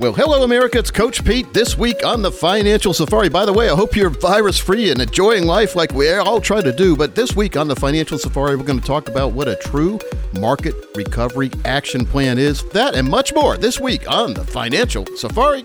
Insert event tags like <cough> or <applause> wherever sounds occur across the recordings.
Well, hello, America. It's Coach Pete this week on the Financial Safari. By the way, I hope you're virus free and enjoying life like we all try to do. But this week on the Financial Safari, we're going to talk about what a true market recovery action plan is. That and much more this week on the Financial Safari.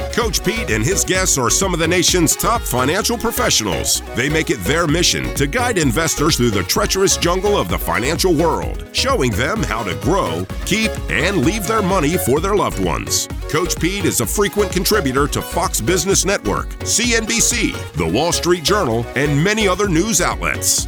Coach Pete and his guests are some of the nation's top financial professionals. They make it their mission to guide investors through the treacherous jungle of the financial world, showing them how to grow, keep, and leave their money for their loved ones. Coach Pete is a frequent contributor to Fox Business Network, CNBC, The Wall Street Journal, and many other news outlets.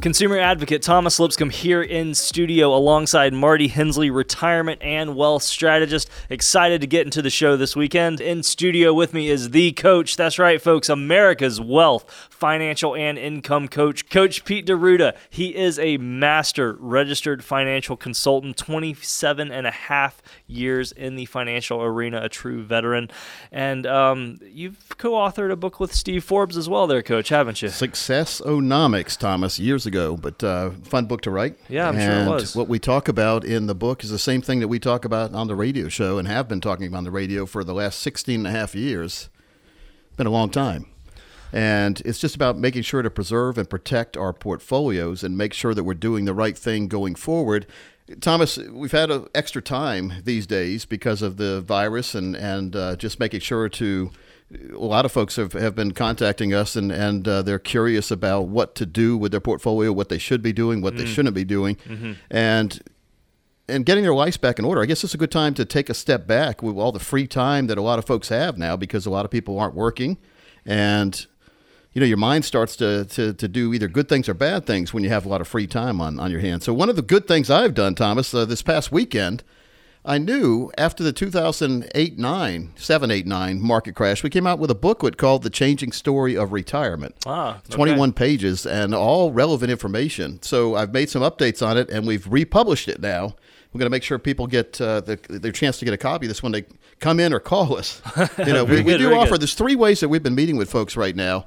Consumer advocate Thomas Lipscomb here in studio alongside Marty Hensley, retirement and wealth strategist. Excited to get into the show this weekend. In studio with me is the coach. That's right, folks, America's wealth, financial, and income coach, Coach Pete D'Arruda. He is a master registered financial consultant, 27 and a half years in the financial arena, a true veteran. And um, you've co authored a book with Steve Forbes as well, there, coach, haven't you? Success-onomics, Thomas, years ago, but uh, fun book to write. Yeah, I'm sure it was. What we talk about in the book is the same thing that we talk about on the radio show and have been talking about on the radio for the last 16 and a half years. Been a long time. And it's just about making sure to preserve and protect our portfolios and make sure that we're doing the right thing going forward. Thomas, we've had a extra time these days because of the virus and, and uh, just making sure to a lot of folks have, have been contacting us and, and uh, they're curious about what to do with their portfolio, what they should be doing, what they shouldn't be doing. And and getting their lives back in order. I guess it's a good time to take a step back with all the free time that a lot of folks have now because a lot of people aren't working. And you know, your mind starts to, to, to do either good things or bad things when you have a lot of free time on, on your hands. So one of the good things I've done, Thomas, uh, this past weekend, I knew after the 2008 9, 7, 8, 9 market crash, we came out with a booklet called The Changing Story of Retirement. Ah, okay. 21 pages and all relevant information. So I've made some updates on it and we've republished it now. We're going to make sure people get uh, the, their chance to get a copy of this when they come in or call us. <laughs> You know, we, we do offer, good. there's three ways that we've been meeting with folks right now.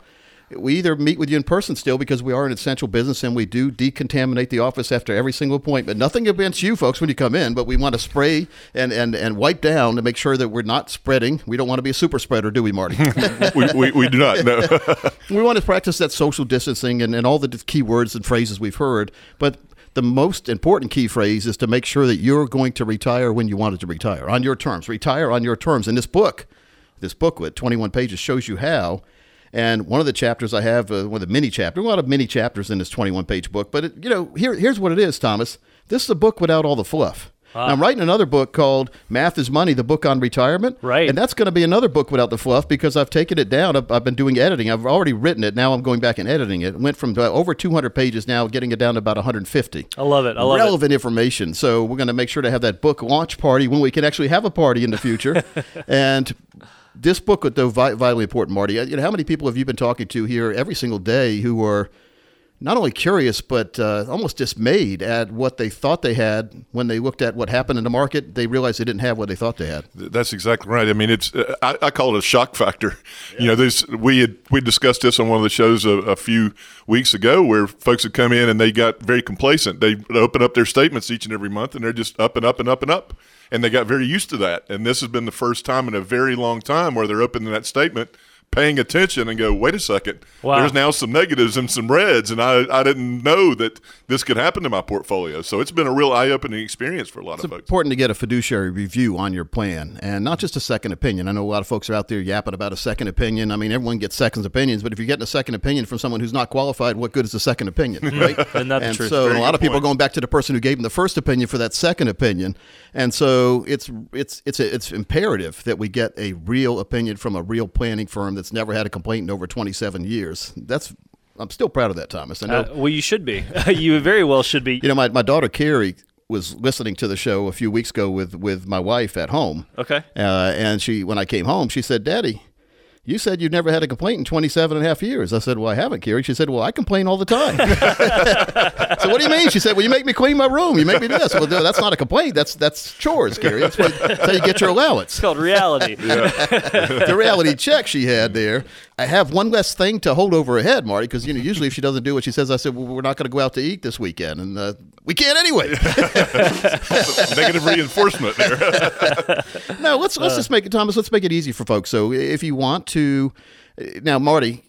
We either meet with you in person still because we are an essential business and we do decontaminate the office after every single appointment. Nothing against you folks when you come in, but we want to spray and, and, and wipe down to make sure that we're not spreading. We don't want to be a super spreader, do we, Marty? <laughs> <laughs> we, we, we do not know. <laughs> we want to practice that social distancing and, and all the key words and phrases we've heard. But the most important key phrase is to make sure that you're going to retire when you wanted to retire on your terms. Retire on your terms. In this book, this booklet, 21 pages, shows you how. And one of the chapters I have, uh, one of the mini chapters, a lot of mini chapters in this 21 page book. But, it, you know, here, here's what it is, Thomas. This is a book without all the fluff. Now, I'm writing another book called Math is Money, the book on retirement. Right. And that's going to be another book without the fluff because I've taken it down. I've, I've been doing editing. I've already written it. Now I'm going back and editing it. It went from uh, over 200 pages now, getting it down to about 150. I love it. I love it. Relevant information. So we're going to make sure to have that book launch party when we can actually have a party in the future. <laughs> and this book, though, vitally important, Marty. Uh, You know, how many people have you been talking to here every single day who are not only curious but uh, almost dismayed at what they thought they had when they looked at what happened in the market. They realized they didn't have what they thought they had. That's exactly right. I mean, it's uh, I, I call it a shock factor. <laughs> You know, this we had we discussed this on one of the shows a, a few weeks ago, where folks had come in and they got very complacent. They open up their statements each and every month, and they're just up and up and up and up, and they got very used to that. And this has been the first time in a very long time where they're open opening that statement paying attention and go, wait a second, Wow. there's now some negatives and some reds, and I, I didn't know that this could happen to my portfolio. So it's been a real eye opening experience for a lot It's of folks. It's important to get a fiduciary review on your plan and not just a second opinion. I know a lot of folks are out there yapping about a second opinion. I mean, everyone gets second opinions, but if you're getting a second opinion from someone who's not qualified, what good is a second opinion, hmm. right? <laughs> Isn't and truth? so Very a lot of people point. are going back to the person who gave them the first opinion for that second opinion. And so it's it's it's it's imperative that we get a real opinion from a real planning firm that's never had a complaint in over 27 years. That's I'm still proud of that, Thomas. I know Uh, well, you should be. <laughs> you very well should be. you know, my, my daughter Carrie was listening to the show a few weeks ago with, with my wife at home. Okay. Uh, and she, when I came home, she said, Daddy, you said you've never had a complaint in 27 and a half years. I said, Well, I haven't, Carrie. She said, Well, I complain all the time. <laughs> so what do you mean? She said, Well, you make me clean my room. You make me do this. Well, no, that's not a complaint. That's that's chores, Carrie. That's, what, that's how you get your allowance It's called reality. <laughs> <laughs> the reality check she had there. I have one less thing to hold over her head, Marty, because you know usually if she doesn't do what she says, I said, "Well, we're not going to go out to eat this weekend," and uh, we can't anyway. Negative reinforcement there. no, let's let's just make it, Thomas. Let's make it easy for folks. So if you want to, now, Marty.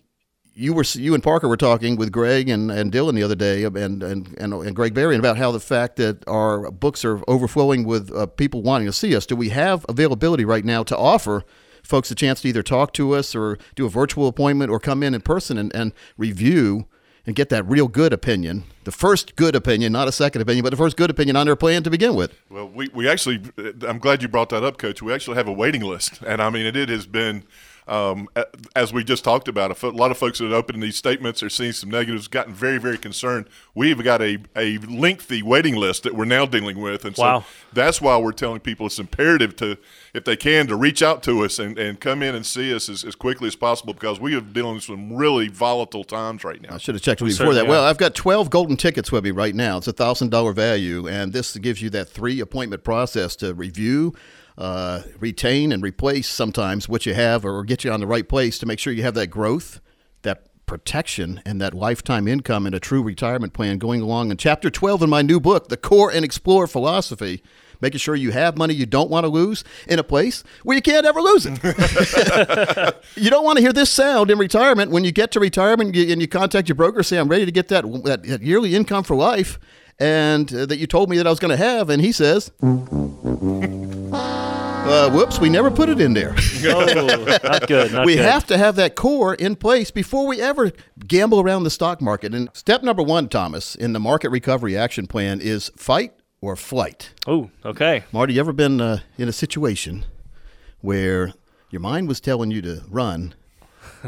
You were you and Parker were talking with Greg and, and Dylan the other day, and, and and and Greg Berrien about how the fact that our books are overflowing with uh, people wanting to see us. Do we have availability right now to offer folks a chance to either talk to us or do a virtual appointment or come in in person and, and review and get that real good opinion, the first good opinion, not a second opinion, but the first good opinion on their plan to begin with? Well, we, we actually, I'm glad you brought that up, Coach. We actually have a waiting list. And I mean, it, it has been, um, as we just talked about, a lot of folks that are opening these statements are seeing some negatives, gotten very, very concerned. We've got a, a lengthy waiting list that we're now dealing with. And so Wow. that's why we're telling people it's imperative to, if they can, to reach out to us and, and come in and see us as, as quickly as possible because we are dealing with some really volatile times right now. I should have checked with you before certainly that. Well. I've got 12 golden tickets with me right now. It's a $1,000 value, and this gives you that three appointment process to review, uh, retain, and replace sometimes what you have or get you on the right place to make sure you have that growth, that protection, and that lifetime income in a true retirement plan going along. In chapter 12 in my new book, The Core and Explore Philosophy, making sure you have money you don't want to lose in a place where you can't ever lose it. <laughs> you don't want to hear this sound in retirement when you get to retirement and you contact your broker say i'm ready to get that, that, that yearly income for life and uh, that you told me that i was going to have and he says <laughs> uh, whoops we never put it in there <laughs> Oh, <laughs> not good. Not we good. have to have that core in place before we ever gamble around the stock market and step number one thomas in the market recovery action plan is fight or flight Oh, okay. Marty, you ever been uh, in a situation where your mind was telling you to run,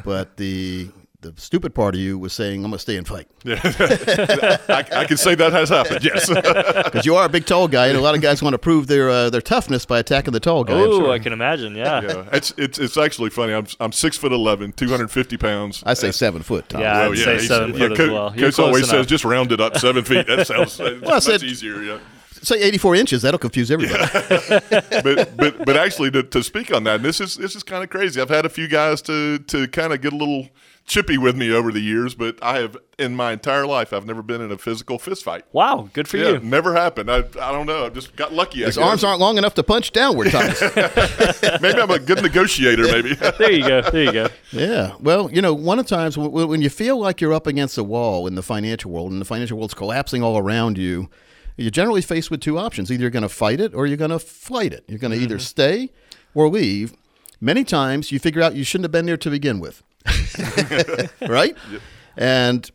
but the the stupid part of you was saying, "I'm going to stay and fight," <laughs> I, I can say that has happened, yes. <laughs> because you are a big, tall guy, and a lot of guys want to prove their uh, their toughness by attacking the tall guy. I'm Oh, sure. I can imagine. Yeah. Yeah, it's it's it's actually funny. I'm I'm six foot eleven, two hundred fifty pounds. I say seven foot. Tom. Yeah. I'd Oh, say seven foot as Coach, well. You're Coach close always enough. says just round it up seven feet. That sounds <laughs> I much said- easier. Yeah. Say 84 inches. That'll confuse everybody. but but but actually to, to speak on that, and this is this is kind of crazy. I've had a few guys to to kind of get a little chippy with me over the years, but I have in my entire life I've never been in a physical fist fight. Wow. Good for Yeah, you. never happened. I, I don't know. I just got lucky. I His guess. arms aren't long enough to punch downward, Thomas. <laughs> <laughs> Maybe I'm a good negotiator. Maybe. There you go. There you go. Yeah. Well, you know, one of the times when, when you feel like you're up against a wall in the financial world and the financial world's collapsing all around you, you're generally faced with two options. Either you're going to fight it or you're going to flight it. You're going to either mm-hmm. stay or leave. Many times you figure out you shouldn't have been there to begin with. <laughs> right? And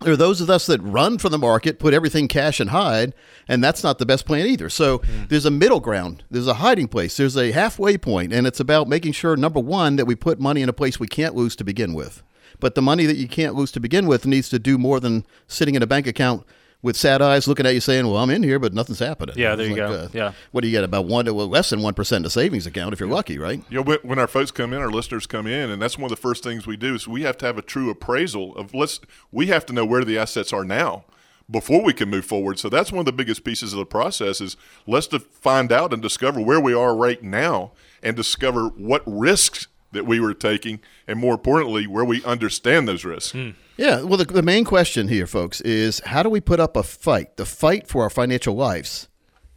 there are those of us that run from the market, put everything cash and hide, and that's not the best plan either. So hmm. there's a middle ground, there's a hiding place, there's a halfway point, and it's about making sure number one that we put money in a place we can't lose to begin with. But the money that you can't lose to begin with needs to do more than sitting in a bank account with sad eyes looking at you saying, "Well, I'm in here, but nothing's happening." Yeah, there It's you like, go. uh, Yeah. What do you get? About one, well, less than one percent in a savings account if you're lucky, right? You know, when, when our folks come in, our listeners come in, and that's one of the first things we do is we have to have a true appraisal of let's. We have to know where the assets are now before we can move forward. So that's one of the biggest pieces of the process is let's to find out and discover where we are right now and discover what risks that we were taking, and more importantly, where we understand those risks. Yeah. Well, the, the main question here, folks, is how do we put up a fight, the fight for our financial lives,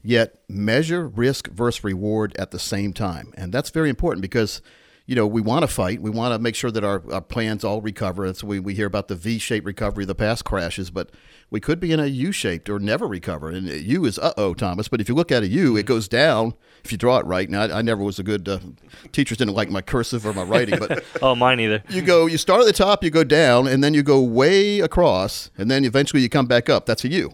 yet measure risk versus reward at the same time? And that's very important because, you know, we want to fight. We want to make sure that our, our plans all recover. And so we, we hear about the V shaped recovery of the past crashes, but we could be in a U shaped or never recover. And U is uh oh, Thomas. But if you look at a U, it goes down if you draw it right. Now, I, I never was a good uh, teachers didn't like my cursive or my writing, but <laughs> Oh, mine either. you go you start at the top you go down and then you go way across and then eventually you come back up that's a u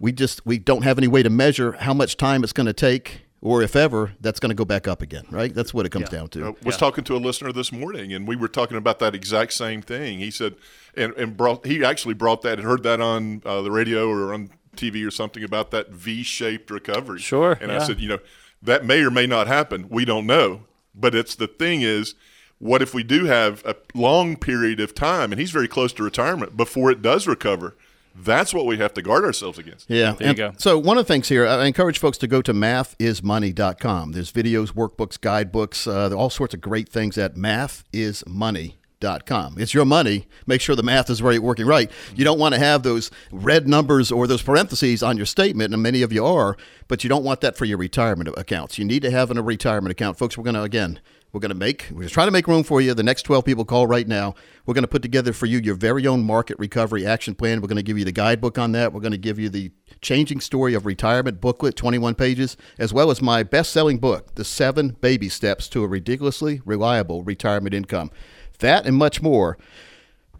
we just we don't have any way to measure how much time it's going to take or if ever that's going to go back up again right that's what it comes down to I was talking to a listener this morning, and we were talking about that exact same thing. He said, and, and brought he actually brought that and heard that on uh, the radio or on TV or something about that V-shaped recovery. Sure, And yeah. I said, you know, that may or may not happen. We don't know, but it's the thing is. What if we do have a long period of time, and he's very close to retirement before it does recover? That's what we have to guard ourselves against. Yeah. There you go. So one of the things here, I encourage folks to go to mathismoney.com. There's videos, workbooks, guidebooks, uh, all sorts of great things at mathismoney.com. It's your money. Make sure the math is right, working right. You don't want to have those red numbers or those parentheses on your statement, and many of you are, but you don't want that for your retirement accounts. You need to have in a retirement account. Folks, we're going to, again, we're going to make, we're just trying to make room for you. The next 12 people call right now. We're going to put together for you your very own market recovery action plan. We're going to give you the guidebook on that. We're going to give you the Changing Story of Retirement booklet, 21 pages, as well as my best selling book, The Seven Baby Steps to a Ridiculously Reliable Retirement Income. That and much more.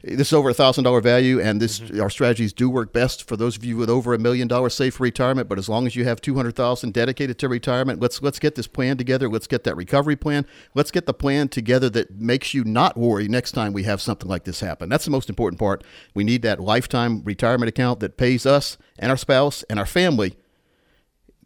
This is over a thousand dollar value, and this mm-hmm. our strategies do work best for those of you with over a million dollars saved for retirement. But as long as you have two hundred thousand dedicated to retirement, let's let's get this plan together. Let's get that recovery plan. Let's get the plan together that makes you not worry next time we have something like this happen. That's the most important part. We need that lifetime retirement account that pays us and our spouse and our family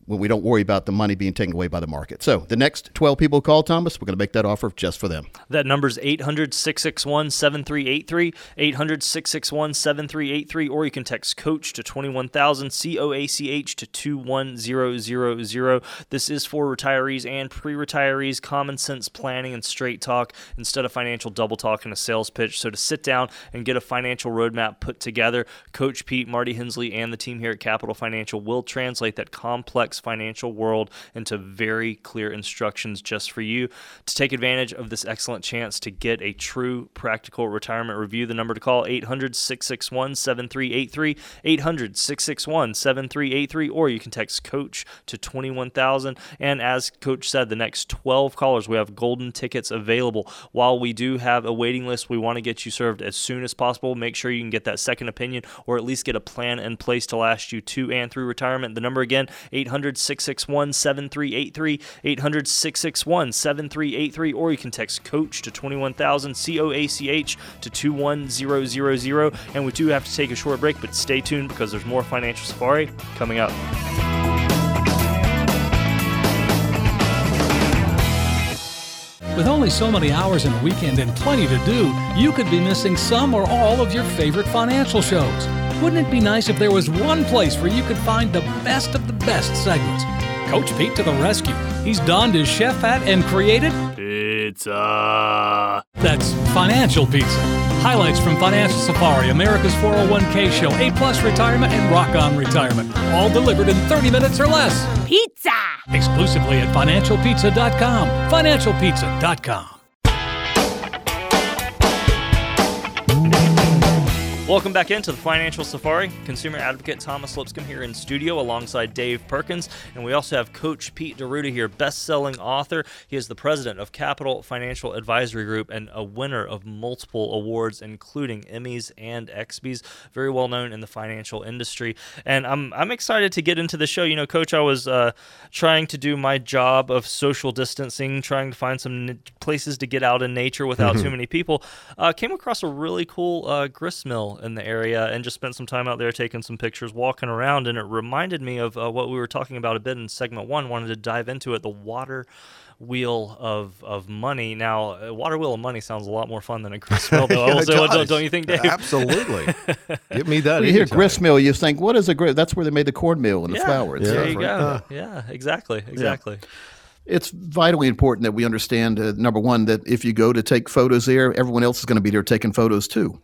when we don't worry about the money being taken away by the market. So the next 12 people call Thomas, we're going to make that offer just for them. That number's 800 661 7383, 800 661 7383, or you can text coach to 21000, C O A C H to 21000. This is for retirees and pre retirees, common sense planning and straight talk instead of financial double talk and a sales pitch. So to sit down and get a financial roadmap put together, Coach Pete, Marty Hensley, and the team here at Capital Financial will translate that complex financial world into very clear instructions just for you to take advantage of this excellent chance to get a true practical retirement review. The number to call 800-661-7383, 800-661-7383 or you can text coach to 21000 and as coach said the next 12 callers we have golden tickets available. While we do have a waiting list, we want to get you served as soon as possible. Make sure you can get that second opinion or at least get a plan in place to last you to and through retirement. The number again 800 661 7383, 800 661 7383, or you can text coach to 21000, C O A C H to 21000. And we do have to take a short break, but stay tuned because there's more Financial Safari coming up. With only so many hours in a weekend and plenty to do, you could be missing some or all of your favorite financial shows. Wouldn't it be nice if there was one place where you could find the best of the best segments? Coach Pete to the rescue. He's donned his chef hat and created Pizza. that's Financial Pizza. Highlights from Financial Safari, America's 401k show, A Plus Retirement, and Rock On Retirement. All delivered in 30 minutes or less. Pizza! Exclusively at financialpizza.com. Financialpizza.com. Welcome back into the Financial Safari. Consumer advocate Thomas Lipscomb here in studio alongside Dave Perkins. And we also have Coach Pete D'Arruda here, best selling author. He is the president of Capital Financial Advisory Group and a winner of multiple awards, including Emmys and XBs. Very well known in the financial industry. And I'm, I'm excited to get into the show. You know, Coach, I was uh, trying to do my job of social distancing, trying to find some n- places to get out in nature without too many people. Uh, came across a really cool uh, grist mill Mill in the area and just spent some time out there taking some pictures, walking around, and it reminded me of uh, what we were talking about a bit in segment one. Wanted to dive into it, the water wheel of, of money. Now, a water wheel of money sounds a lot more fun than a grist mill, though. <laughs> Yeah, I will it don't, does. don't you think, Dave? Absolutely. <laughs> Give me that. When you hear anytime. grist mill, you think, what is a grist? That's where they made the cornmeal and the flour. and Yeah. There you right? go. Yeah, exactly, exactly. It's vitally important that we understand, uh, number one, that if you go to take photos there, everyone else is going to be there taking photos too.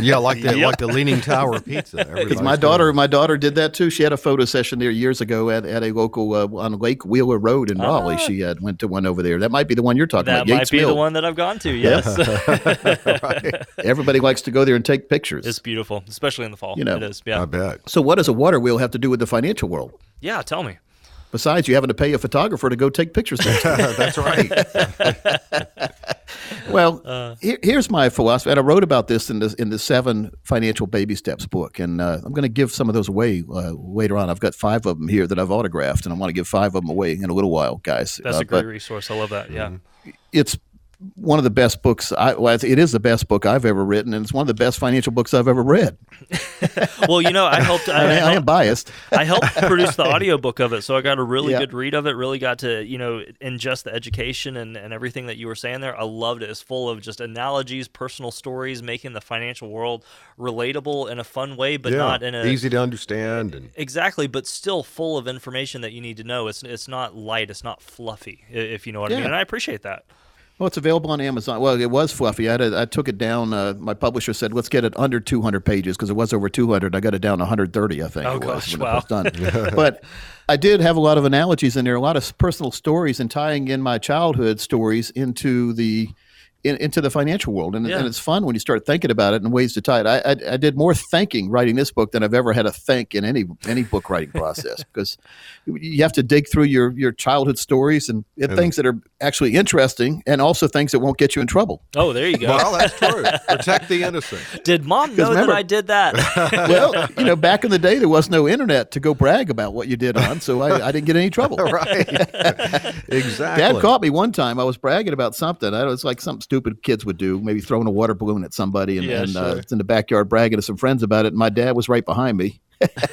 Yeah, like the <laughs> Yep. like the Leaning Tower of pizza. <laughs> Because my daughter, it. my daughter did that too. She had a photo session there years ago at, at a local uh, on Lake Wheeler Road in Raleigh. She had went to one over there. That might be the one you're talking That about. That might Yates be the one that I've gone to. Yes, <laughs> Everybody likes to go there and take pictures. it's beautiful, especially in the fall. You know, it is. Yeah, I bet. so, what does a water wheel have to do with the financial world? yeah. Tell me. Besides, you having to pay a photographer to go take pictures. <laughs> That's right. <laughs> Well, Uh. here, here's my philosophy, and I wrote about this in the in the Seven Financial Baby Steps book, and uh, I'm going to give some of those away uh, later on. I've got five of them here that I've autographed, and I want to give five of them away in a little while, guys. That's Uh, a great resource. I love that. Yeah. it's one of the best books. I, well, it is the best book I've ever written, and it's one of the best financial books I've ever read. <laughs> Well, you know, I helped. I, <laughs> I, mean, I am biased. <laughs> I helped produce the audiobook of it, so I got a really Yeah. good read of it. Really got to you know ingest the education and, and everything that you were saying there. I loved it. It's full of just analogies, personal stories, making the financial world relatable in a fun way, but yeah. not in a easy to understand and Exactly, but still full of information that you need to know. It's it's not light, it's not fluffy, if you know what I mean. And I appreciate that. Well, it's available on Amazon. Well, it was fluffy. I, had a, I took it down. Uh, my publisher said, "Let's get it under 200 pages," because it was over 200. I got it down 130, I think. Oh, it was gosh, wow. it was done. <laughs> but I did have a lot of analogies in there, a lot of personal stories, and tying in my childhood stories into the in, into the financial world. And, Yeah. and it's fun when you start thinking about it and ways to tie it. I, I, I did more thanking writing this book than I've ever had a thank in any any book writing <laughs> process because you have to dig through your your childhood stories and, and things that are actually interesting and also things that won't get you in trouble. Oh, there you go. well, that's true. <laughs> Protect the innocent. Did mom know remember- that I did that? <laughs> well, you know, back in the day, there was no internet to go brag about what you did on, so I, I didn't get any trouble. right. exactly. Dad caught me one time. I was bragging about something. I was like something stupid kids would do, maybe throwing a water balloon at somebody, and, Yeah, and uh, sure. it's in the backyard bragging to some friends about it. And my dad was right behind me.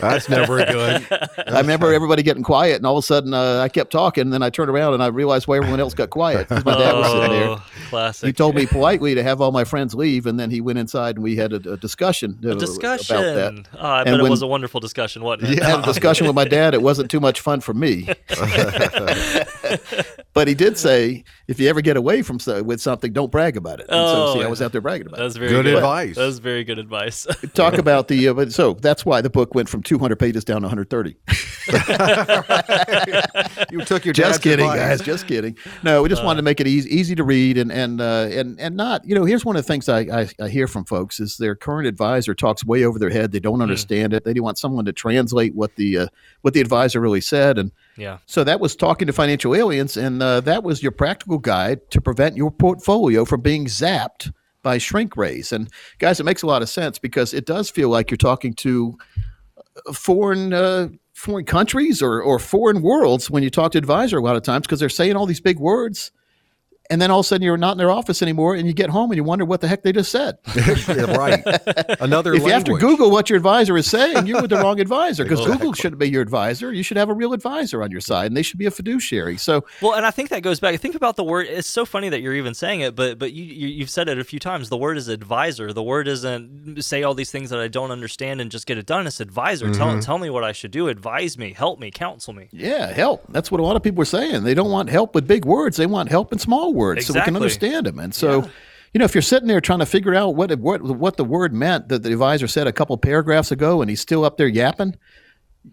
That's never good. <laughs> I remember everybody getting quiet, and all of a sudden, uh, I kept talking. And then I turned around and I realized why everyone else got quiet. 'cause my dad was sitting there. Oh, classic. He told me politely to have all my friends leave, and then he went inside and we had a, a discussion, uh, a discussion. about that. Oh, I And bet it was a wonderful discussion, wasn't it? I had a discussion with my dad. It wasn't too much fun for me. <laughs> <laughs> but he did <laughs> say, if you ever get away from so, with something, don't brag about it. And so, Oh, see, I was out there bragging about That's it. very Good good, advice. That's very good advice. Talk <laughs> about the, uh, but so that's why the book went from 200 pages down to 130. <laughs> You took your just kidding, advice. guys. Just kidding. No, we just wanted to make it easy, easy to read and and uh, and and not. You know, here's one of the things I, I I hear from folks is their current advisor talks way over their head. They don't understand it. They want someone to translate what the uh, what the advisor really said and. Yeah. So that was talking to financial aliens, and uh, that was your practical guide to prevent your portfolio from being zapped by shrink rays. And guys, it makes a lot of sense because it does feel like you're talking to uh, foreign uh, foreign countries or or foreign worlds when you talk to advisor a lot of times because they're saying all these big words. And then all of a sudden you're not in their office anymore, and you get home and you wonder what the heck they just said. <laughs> Yeah, right. Another if you have to. Google what your advisor is saying, you're with the wrong advisor <laughs> because Exactly. Google shouldn't be your advisor. You should have a real advisor on your side, and they should be a fiduciary. So Well, and I think that goes back. Think about the word. It's so funny that you're even saying it, but but you, you you've said it a few times. The word is advisor. The word isn't say all these things that I don't understand and just get it done. It's advisor. Tell mm-hmm. tell me what I should do. Advise me. Help me. Counsel me. Yeah, help. That's what a lot of people are saying. They don't want help with big words. They want help in small words so we can understand them. And so, you know, if you're sitting there trying to figure out what what what the word meant that the advisor said a couple paragraphs ago, and he's still up there yapping,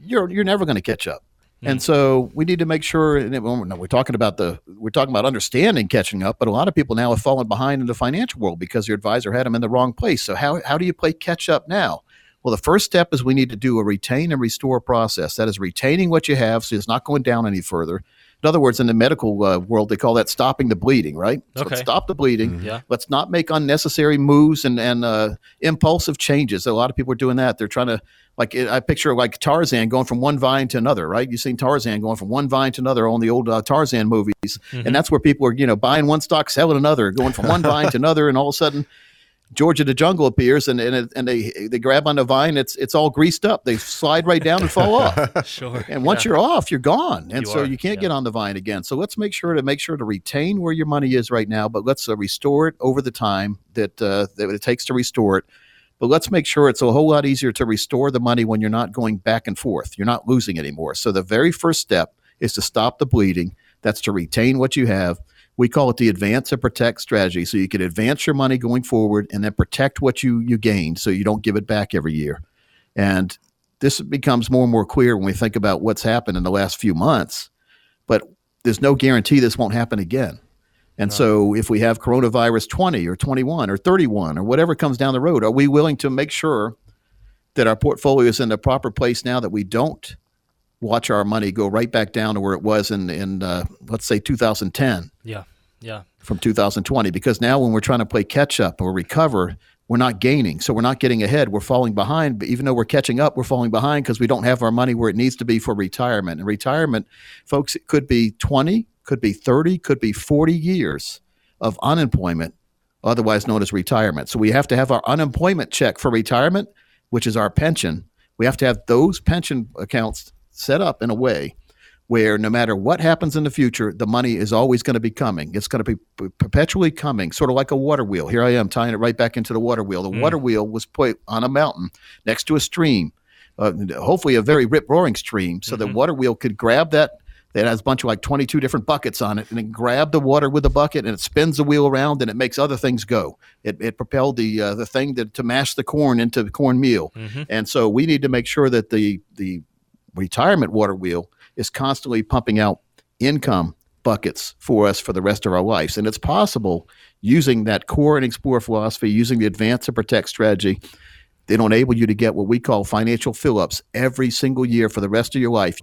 you're you're never going to catch up. Hmm. And so we need to make sure. And it- well, no, we're talking about the we're talking about understanding catching up, but a lot of people now have fallen behind in the financial world because your advisor had them in the wrong place. So how how do you play catch up now? Well, the first step is we need to do a retain and restore process. That is retaining what you have so it's not going down any further. In other words, in the medical uh, world, they call that stopping the bleeding, right? So let's Okay. stop the bleeding. Yeah. Let's not make unnecessary moves and, and uh, impulsive changes. A lot of people are doing that. They're trying to, like, I picture like Tarzan going from one vine to another, right? You've seen Tarzan going from one vine to another on the old uh, Tarzan movies. And that's where people are, you know, buying one stock, selling another, going from one vine to another. And all of a sudden, Georgia the jungle appears and and, and they they grab on the vine. It's it's all greased up. They slide right down and fall off. <laughs> Sure. And once Yeah. you're off, you're gone, and You so are, you can't yeah. get on the vine again. So let's make sure to make sure to retain where your money is right now, but let's uh, restore it over the time that uh, that it takes to restore it. But let's make sure it's a whole lot easier to restore the money when you're not going back and forth. You're not losing anymore. So the very first step is to stop the bleeding. That's to retain what you have. We call it the advance and protect strategy. So you can advance your money going forward and then protect what you you gained so you don't give it back every year. And this becomes more and more clear when we think about what's happened in the last few months. But there's no guarantee this won't happen again. And so if we have coronavirus 20 or 21 or 31 or whatever comes down the road, are we willing to make sure that our portfolio is in the proper place now that we don't watch our money go right back down to where it was in, in uh, let's say 2010 Yeah. Yeah. from 2020 because now when we're trying to play catch up or recover, we're not gaining. So we're not getting ahead. We're falling behind. But even though we're catching up, we're falling behind because we don't have our money where it needs to be for retirement. And retirement, folks, it could be 20, could be 30, could be 40 years of unemployment, otherwise known as retirement. So we have to have our unemployment check for retirement, which is our pension. We have to have those pension accounts set up in a way where no matter what happens in the future, the money is always going to be coming. It's going to be p- perpetually coming, sort of like a water wheel. Here I am tying it right back into the water wheel. The water wheel was put on a mountain next to a stream, uh, hopefully a very rip roaring stream, so the water wheel could grab that. It has a bunch of like 22 different buckets on it, and it grab the water with the bucket, and it spins the wheel around, and it makes other things go. It, it propelled the uh, the thing that, to mash the corn into cornmeal, and so we need to make sure that the the retirement water wheel is constantly pumping out income buckets for us for the rest of our lives. And it's possible using that core and explore philosophy, using the advance and protect strategy, it'll enable you to get what we call financial fill ups every single year for the rest of your life.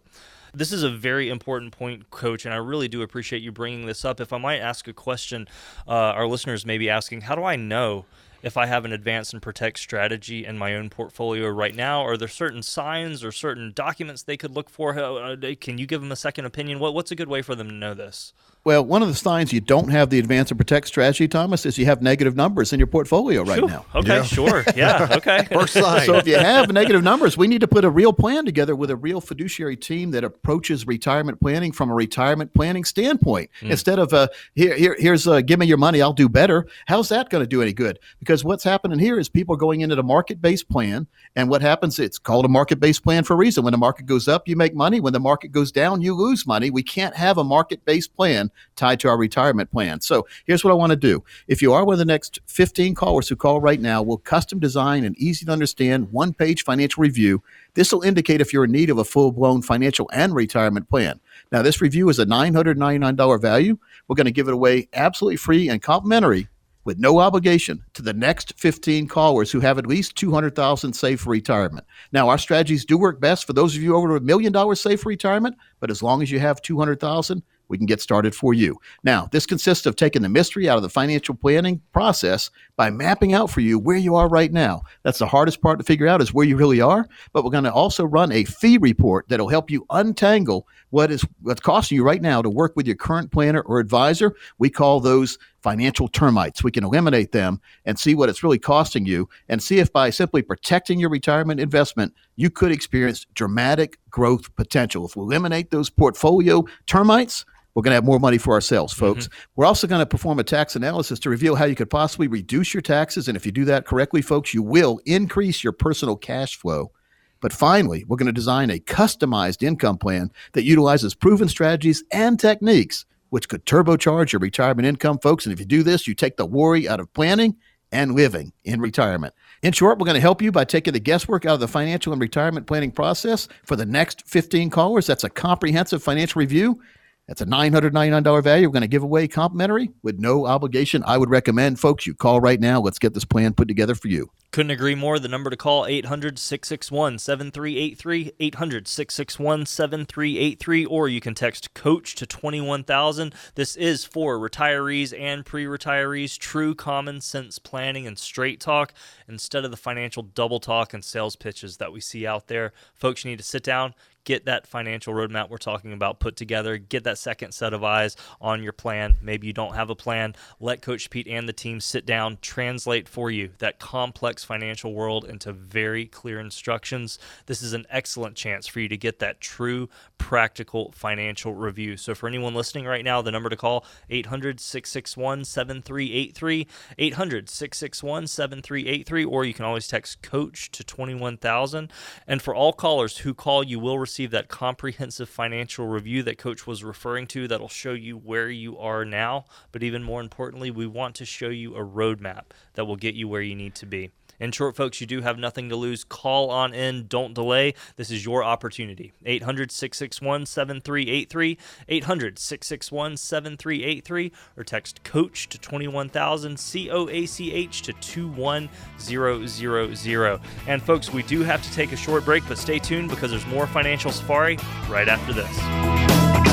This is a very important point, Coach, and I really do appreciate you bringing this up. If I might ask a question, uh, our listeners may be asking, how do I know if I have an advance and protect strategy in my own portfolio right now? Are there certain signs or certain documents they could look for? Uh, Can you give them a second opinion? What, what's a good way for them to know this? Well, one of the signs you don't have the advance and protect strategy, Thomas, is you have negative numbers in your portfolio right Phew. now. Okay, sure. <laughs> Yeah, okay. First <laughs> sign. So if you have negative numbers, we need to put a real plan together with a real fiduciary team that approaches retirement planning from a retirement planning standpoint instead of uh, here, here here's uh, give me your money, I'll do better. How's that going to do any good? Because what's happening here is people are going into the market based plan, and what happens? It's called a market based plan for a reason. When the market goes up, you make money. When the market goes down, you lose money. We can't have a market based plan tied to our retirement plan. So here's what I want to do. If you are one of the next 15 callers who call right now, we'll custom design an easy to understand one page financial review. This will indicate if you're in need of a full blown financial and retirement plan. Now, this review is a $999 value. We're going to give it away absolutely free and complimentary with no obligation to the next 15 callers who have at least 200,000 saved for retirement. Now, our strategies do work best for those of you over a million dollars saved for retirement, but as long as you have 200,000, we can get started for you. Now, this consists of taking the mystery out of the financial planning process by mapping out for you where you are right now. That's the hardest part to figure out is where you really are, but we're going to also run a fee report that'll help you untangle what is what's costing you right now to work with your current planner or advisor. We call those financial termites. We can eliminate them and see what it's really costing you and see if by simply protecting your retirement investment, you could experience dramatic growth potential. If we eliminate those portfolio termites, we're going to have more money for ourselves, folks. Mm-hmm. We're also going to perform a tax analysis to reveal how you could possibly reduce your taxes. And if you do that correctly, folks, you will increase your personal cash flow. But finally, we're going to design a customized income plan that utilizes proven strategies and techniques, which could turbocharge your retirement income, folks. And if you do this, you take the worry out of planning and living in retirement. In short, we're going to help you by taking the guesswork out of the financial and retirement planning process for the next 15 callers. That's a comprehensive financial review. That's a $999 value. We're going to give away complimentary with no obligation. I would recommend, folks, you call right now. Let's get this plan put together for you. Couldn't agree more. The number to call 800-661-7383, 800-661-7383 or you can text coach to 21000. This is for retirees and pre-retirees, true common sense planning and straight talk instead of the financial double talk and sales pitches that we see out there. Folks, you need to sit down, get that financial roadmap we're talking about put together, get that second set of eyes on your plan. Maybe you don't have a plan. Let Coach Pete and the team sit down, translate for you that complex financial world into very clear instructions. This is an excellent chance for you to get that true practical financial review. So for anyone listening right now, the number to call 800-661-7383, 800-661-7383 or you can always text coach to 21000. And for all callers who call, you will receive that comprehensive financial review that coach was referring to that'll show you where you are now, but even more importantly, we want to show you a roadmap that will get you where you need to be. In short, folks, you do have nothing to lose. Call on in. Don't delay. This is your opportunity. 800 661 7383, 800 661 7383, or text COACH to 21000, C O A C H to 21000. And, folks, we do have to take a short break, but stay tuned because there's more Financial Safari right after this.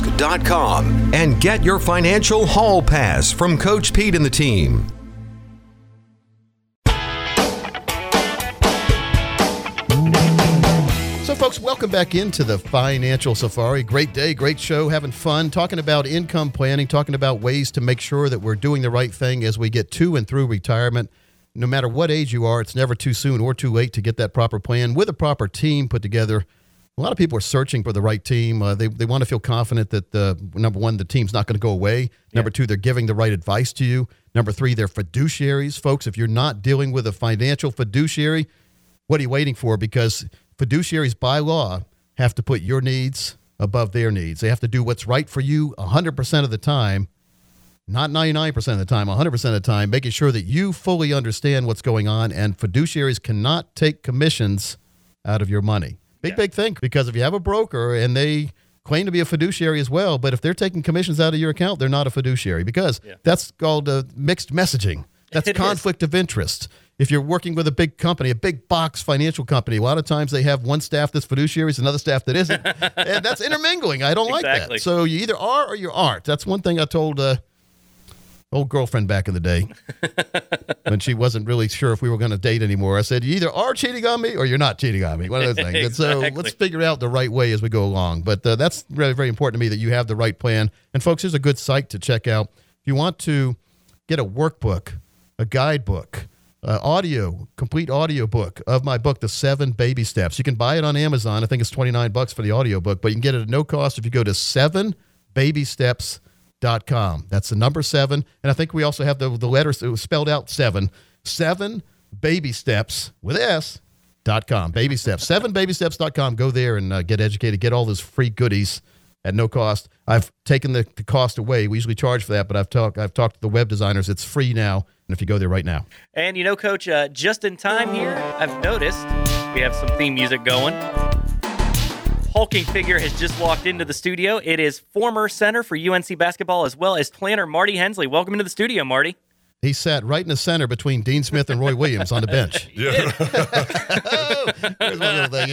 risk.com and get your financial hall pass from Coach Pete and the team. So, folks, welcome back into the Financial Safari. Great day, great show, having fun, talking about income planning, talking about ways to make sure that we're doing the right thing as we get to and through retirement. No matter what age you are, it's never too soon or too late to get that proper plan with a proper team put together. A lot of people are searching for the right team. Uh, they, they want to feel confident that, uh, number one, the team's not going to go away. Number two, they're giving the right advice to you. Number three, they're fiduciaries. Folks, if you're not dealing with a financial fiduciary, what are you waiting for? Because fiduciaries by law have to put your needs above their needs. They have to do what's right for you 100% of the time, not 99% of the time, 100% of the time, making sure that you fully understand what's going on. And fiduciaries cannot take commissions out of your money. Big, big thing. Because if you have a broker and they claim to be a fiduciary as well, but if they're taking commissions out of your account, they're not a fiduciary because that's called uh, mixed messaging. That's It is. conflict of interest. If you're working with a big company, a big box financial company, a lot of times they have one staff that's fiduciaries, another staff that isn't, <laughs> and that's intermingling. I don't like that. So you either are or you aren't. That's one thing I told uh, old girlfriend back in the day <laughs> when she wasn't really sure if we were going to date anymore. I said, "You either are cheating on me or you're not cheating on me." One of those things. And so <laughs> let's figure out the right way as we go along. But uh, that's really, very important to me that you have the right plan. And folks, here's a good site to check out if you want to get a workbook, a guidebook. Uh, audio, complete audio book of my book, The Seven Baby Steps. You can buy it on Amazon. I think it's 29 bucks for the audio book, but you can get it at no cost if you go to sevenbabysteps.com. That's the number seven. And I think we also have the, the letters, it was spelled out seven. Seven baby steps with S dot com. Baby steps. Sevenbabysteps.com. Go there and uh, get educated. Get all those free goodies at no cost. I've taken the, the cost away. We usually charge for that, but I've talked I've talked to the web designers. It's free now. And if you go there right now. And you know, Coach, uh, just in time here, I've noticed we have some theme music going. Hulking figure has just walked into the studio. It is former center for UNC basketball as well as planner Marty Hensley. Welcome into the studio, Marty. He sat right in the center between Dean Smith and Roy Williams on the <laughs> bench. <laughs> Yeah. <laughs> Here's one little thing.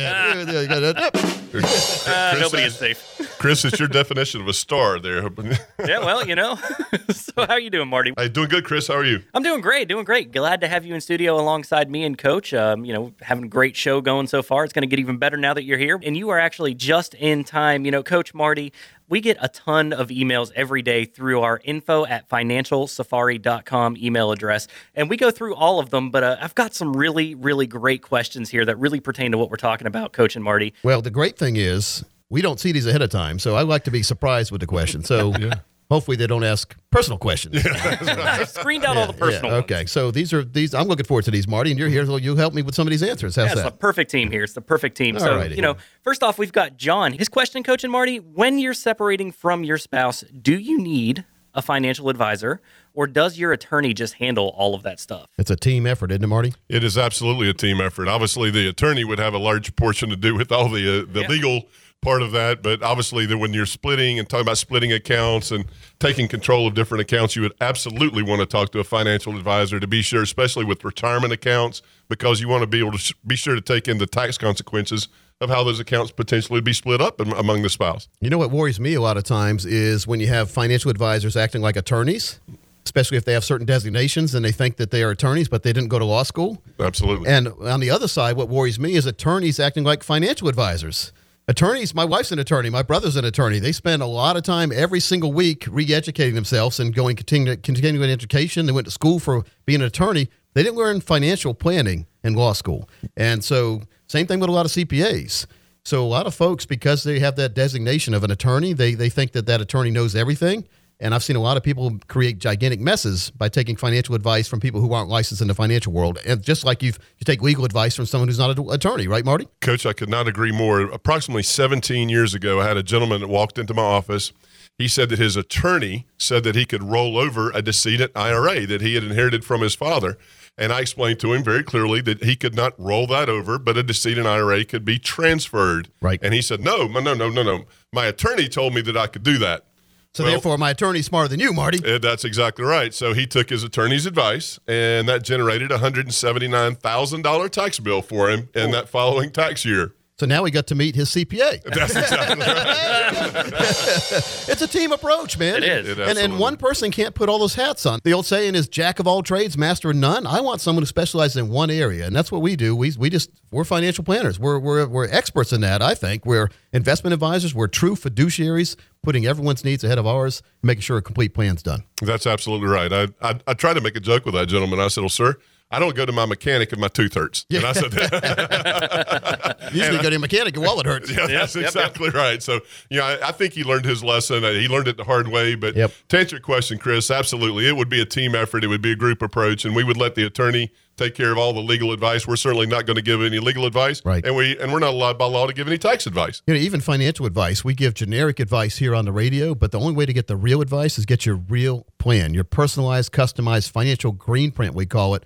Uh, nobody is safe. Chris, it's your definition of a star there. <laughs> Yeah, well, you know. <laughs> so how are you doing, Marty? hey, doing good, Chris. How are you? I'm doing great, doing great. Glad to have you in studio alongside me and Coach. Um, you know, having a great show going so far. It's going to get even better now that you're here, and you are actually just in time. You know, Coach Marty, we get a ton of emails every day through our info at financialsafari.com email address, and we go through all of them. But uh, I've got some really, really great questions here that really pertain to what we're talking about, Coach and Marty. Well, the great thing is we don't see these ahead of time, so I like to be surprised with the question. So <laughs> hopefully they don't ask personal questions. I've <laughs> screened out all the personal Yeah, ones. okay, so these are these. I'm looking forward to these, Marty, and you're here, so you help me with some of these answers. How's Yeah, it's the perfect team here. It's the perfect team. All so, righty. you know, first off, we've got John. His question, Coach and Marty, when you're separating from your spouse, do you need a financial advisor, or does your attorney just handle all of that stuff? It's a team effort, isn't it, Marty? It is absolutely a team effort. Obviously, the attorney would have a large portion to do with all the uh, the Yeah. legal part of that, but obviously, that when you're splitting and talking about splitting accounts and taking control of different accounts, you would absolutely want to talk to a financial advisor to be sure, especially with retirement accounts, because you want to be able to be sure to take in the tax consequences of how those accounts potentially be split up among the spouse. You know what worries me a lot of times is when you have financial advisors acting like attorneys, especially if they have certain designations and they think that they are attorneys, but they didn't go to law school. Absolutely. And on the other side, what worries me is attorneys acting like financial advisors. Attorneys, my wife's an attorney, my brother's an attorney. They spend a lot of time every single week re-educating themselves and going continuing education. They went to school for being an attorney. They didn't learn financial planning in law school. And so same thing with a lot of CPAs. So a lot of folks, because they have that designation of an attorney, they, they think that that attorney knows everything. And I've seen a lot of people create gigantic messes by taking financial advice from people who aren't licensed in the financial world. And just like you've, you take legal advice from someone who's not an attorney, right, Marty? Coach, I could not agree more. Approximately 17 years ago, I had a gentleman that walked into my office. He said that his attorney said that he could roll over a decedent IRA that he had inherited from his father. And I explained to him very clearly that he could not roll that over, but a decedent IRA could be transferred. Right. And he said, no, no, no, no, no. My attorney told me that I could do that. So Well- therefore, my attorney's smarter than you, Marty. That's exactly right. So he took his attorney's advice, and that generated a $179,000 tax bill for him in that following tax year. So now we got to meet his CPA. That's exactly right. <laughs> It's a team approach, man. It is. It and, and one person can't put all those hats on. The old saying is jack of all trades, master of none. I want someone who specializes in one area, and that's what we do. We, we just we're financial planners. We're, we're we're experts in that. I think we're investment advisors. We're true fiduciaries, putting everyone's needs ahead of ours, making sure a complete plan's done. That's absolutely right. I, I I tried to make a joke with that gentleman. I said, "Well, sir, I don't go to my mechanic if my tooth hurts." And I said, <laughs> Usually go to your mechanic, your wallet hurts. Yeah, that's exactly right. So, you know, I, I think he learned his lesson. Uh, He learned it the hard way. But Yep. to answer your question, Chris, absolutely, it would be a team effort. It would be a group approach, and we would let the attorney take care of all the legal advice. We're certainly not going to give any legal advice, Right. And we and we're not allowed by law to give any tax advice. You know, even financial advice, we give generic advice here on the radio, but the only way to get the real advice is get your real plan, your personalized, customized financial green print, we call it.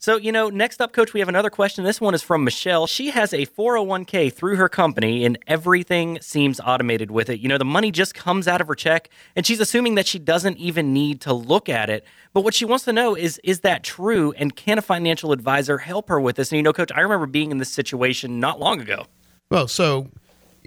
So, you know, next up, Coach, we have another question. This one is from Michelle. She has a 401k through her company, and everything seems automated with it. You know, the money just comes out of her check, and she's assuming that she doesn't even need to look at it. But what she wants to know is, is that true? And can a financial advisor help her with this? And, you know, Coach, I remember being in this situation not long ago. Well, so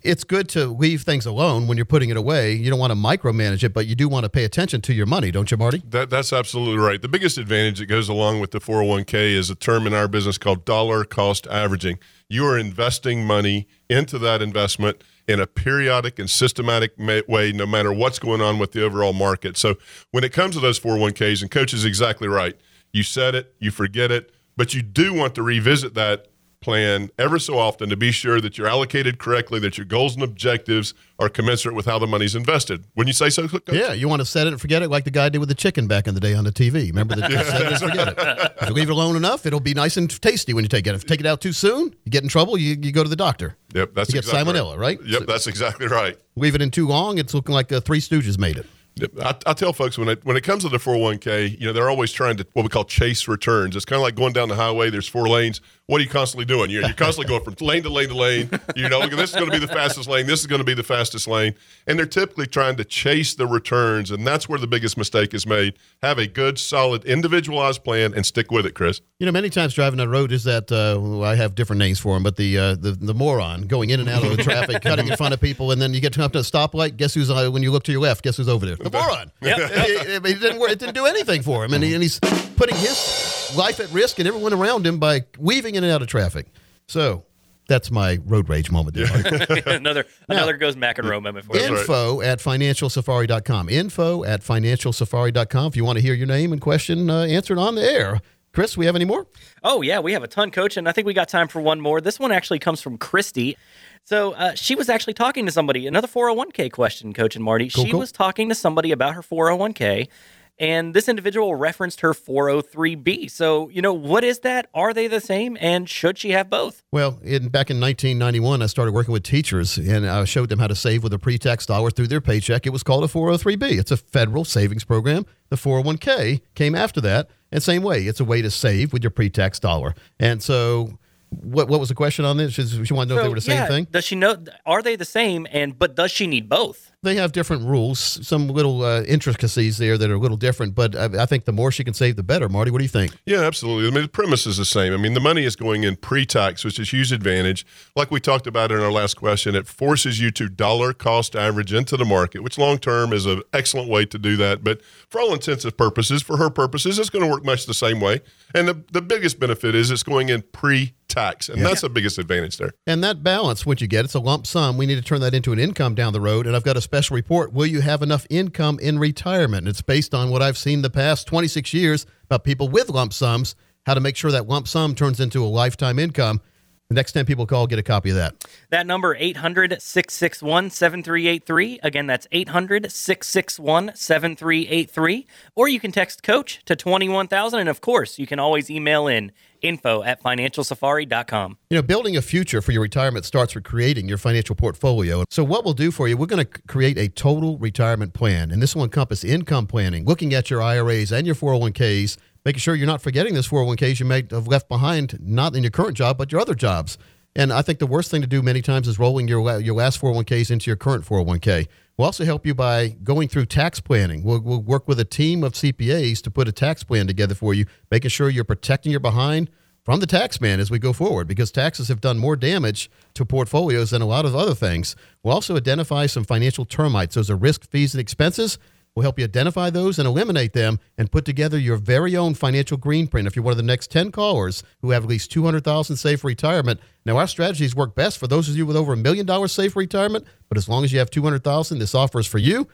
it's good to leave things alone when you're putting it away. You don't want to micromanage it, but you do want to pay attention to your money, don't you, Marty? That, that's absolutely right. The biggest advantage that goes along with the 401k is a term in our business called dollar cost averaging. You are investing money into that investment in a periodic and systematic way, no matter what's going on with the overall market. So when it comes to those 401ks, and Coach is exactly right, you set it, you forget it, but you do want to revisit that plan ever so often to be sure that you're allocated correctly, that your goals and objectives are commensurate with how the money's invested. Wouldn't you say so, Coach? Yeah, you want to set it and forget it like the guy did with the chicken back in the day on the TV. Remember the <laughs> set it and forget it. If you leave it alone enough, it'll be nice and tasty when you take it. If you take it out too soon, you get in trouble, you, you go to the doctor. Yep, that's You get exactly salmonella, right? Yep, that's exactly right. Leave it in too long, it's looking like the Three Stooges made it. I, I tell folks when it when it comes to the 401k, you know, they're always trying to what we call chase returns. It's kind of like going down the highway. There's four lanes. What are you constantly doing? You're, you're constantly going from lane to lane to lane. You know, this is going to be the fastest lane. This is going to be the fastest lane. And they're typically trying to chase the returns, and that's where the biggest mistake is made. Have a good, solid, individualized plan and stick with it, Chris. You know, many times driving on the road is that uh, I have different names for them, but the, uh, the the moron going in and out of the traffic, cutting in front of people, and then you get to up to a stoplight. Guess who's uh, when you look to your left? Guess who's over there? The moron. <laughs> it, it didn't work. It didn't do anything for him, and, he, and he's putting his life at risk and everyone around him by weaving in and out of traffic. So that's my road rage moment. There, Marty. <laughs> <laughs> another another goes Mac and Row moment for you. Info at financialsafari.com. Info at financialsafari.com. If you want to hear your name and question uh, answered on the air. Chris, we have any more? Oh, yeah, we have a ton, coach. And I think we got time for one more. This one actually comes from Christy. So uh, she was actually talking to somebody, another 401k question, Coach and Marty. Cool, she cool. was talking to somebody about her 401k. And this individual referenced her 403b. So, you know, what is that? Are they the same? And should she have both? Well, in, back in 1991, I started working with teachers and I showed them how to save with a pre tax dollar through their paycheck. It was called a 403b. It's a federal savings program. The 401k came after that. And same way, it's a way to save with your pre tax dollar. And so, what, what was the question on this? She, she wanted to know if they were the same yeah, thing. Does she know? Are they the same? And but does she need both? They have different rules, some little uh, intricacies there that are a little different. But I, I think the more she can save, the better. Marty, what do you think? Yeah, absolutely. I mean, the premise is the same. I mean, the money is going in pre-tax, which is huge advantage. Like we talked about in our last question, it forces you to dollar cost average into the market, which long term is an excellent way to do that. But for all intents and purposes, for her purposes, it's going to work much the same way. And the, the biggest benefit is it's going in pre-tax, and that's the biggest advantage there. And that balance, what you get, it's a lump sum. We need to turn that into an income down the road. And I've got a special report. Will you have enough income in retirement? And it's based on what I've seen the past 26 years about people with lump sums, how to make sure that lump sum turns into a lifetime income. The next 10 people call, get a copy of that. That number 800-661-7383. Again, that's 800-661-7383. Or you can text coach to 21000 and of course, you can always email in info at financialsafari.com. You know, building a future for your retirement starts with creating your financial portfolio. So, what we'll do for you, we're going to create a total retirement plan. And this will encompass income planning, looking at your IRAs and your 401ks, making sure you're not forgetting this 401ks you may have left behind, not in your current job, but your other jobs. And I think the worst thing to do many times is rolling your, your last 401ks into your current 401k. We'll also help you by going through tax planning. We'll, we'll work with a team of CPAs to put a tax plan together for you, making sure you're protecting your behind from the tax man as we go forward because taxes have done more damage to portfolios than a lot of other things. We'll also identify some financial termites. Those are risk, fees, and expenses. We'll help you identify those and eliminate them and put together your very own financial green print if you're one of the next 10 callers who have at least 200,000 saved for retirement. Now our strategies work best for those of you with over a million dollars for retirement, but as long as you have 200,000, this offer is for you.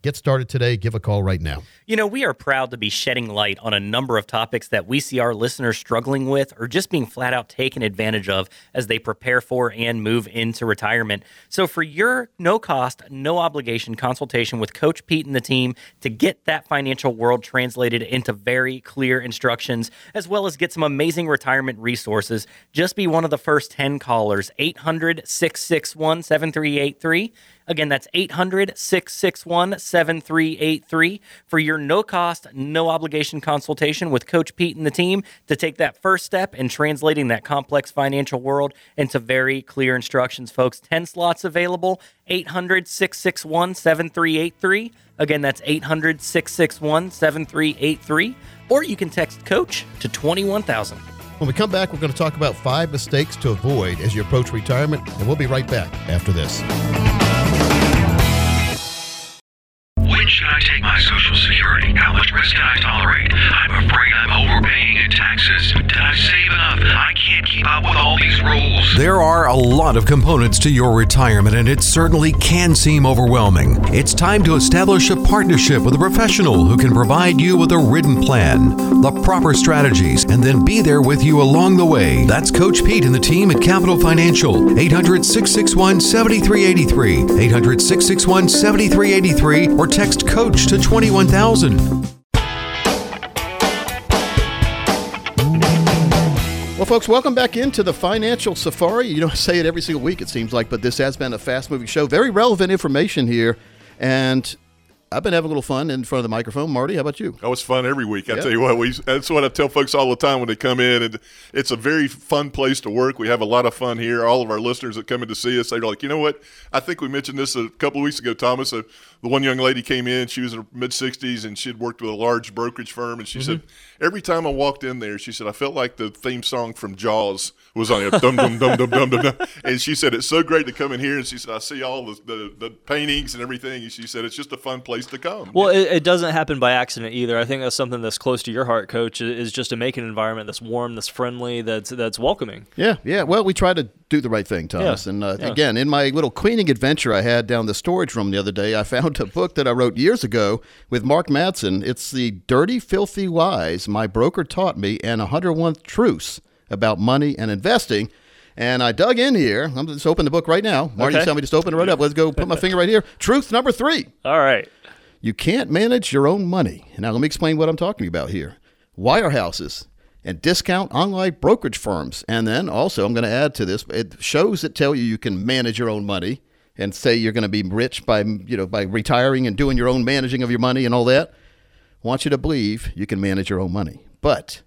Get started today. Give a call right now. You know, we are proud to be shedding light on a number of topics that we see our listeners struggling with or just being flat out taken advantage of as they prepare for and move into retirement. So, for your no cost, no obligation consultation with Coach Pete and the team to get that financial world translated into very clear instructions, as well as get some amazing retirement resources, just be one of the first 10 callers. 800 661 7383. Again, that's 800 661 7383 for your no cost, no obligation consultation with Coach Pete and the team to take that first step in translating that complex financial world into very clear instructions, folks. 10 slots available, 800 661 7383. Again, that's 800 661 7383. Or you can text Coach to 21000. When we come back, we're going to talk about five mistakes to avoid as you approach retirement, and we'll be right back after this. When should I take my Social Security? How much risk can I tolerate? Up with all these rules. There are a lot of components to your retirement, and it certainly can seem overwhelming. It's time to establish a partnership with a professional who can provide you with a written plan, the proper strategies, and then be there with you along the way. That's Coach Pete and the team at Capital Financial. 800 661 7383. 800 661 7383 or text Coach to 21000. Folks, welcome back into the Financial Safari. You don't <laughs> say it every single week, it seems like, but this has been a fast moving show. Very relevant information here. And I've been having a little fun in front of the microphone. Marty, how about you? Oh, it's fun every week. I Yeah. tell you what, we that's what I tell folks all the time when they come in, and it's a very fun place to work. We have a lot of fun here. All of our listeners that come in to see us, they're like, you know what? I think we mentioned this a couple of weeks ago, Thomas. Uh, the one young lady came in. She was in her mid sixties, and she had worked with a large brokerage firm. And she said, every time I walked in there, she said, I felt like the theme song from Jaws was on. Dum dum dum dum dum dum dum. And she said, it's so great to come in here. And she said, I see all the the, the paintings and everything. And she said, it's just a fun place to come. Well, it, it doesn't happen by accident either. I think that's something that's close to your heart, Coach. i- Is just to make an environment that's warm, that's friendly, that's that's welcoming. Yeah, yeah. Well, we try to do the right thing, Thomas. Yeah, And uh, yeah. again, in my little cleaning adventure I had down the storage room the other day, I found a book that I wrote years ago with Mark Madsen. It's the Dirty, Filthy Lies My Broker Taught Me and 101 Truths About Money and Investing. And I dug in here. I'm just open the book right now. Marty, Okay. tell me just open it right up. Let's go. Put my finger right here. Truth number three. All right. You can't manage your own money. Now, let me explain what I'm talking about here. Wirehouses and discount online brokerage firms. And then also, I'm going to add to this it shows that tell you you can manage your own money and say you're going to be rich by, you know, by retiring and doing your own managing of your money and all that. want you to believe you can manage your own money. But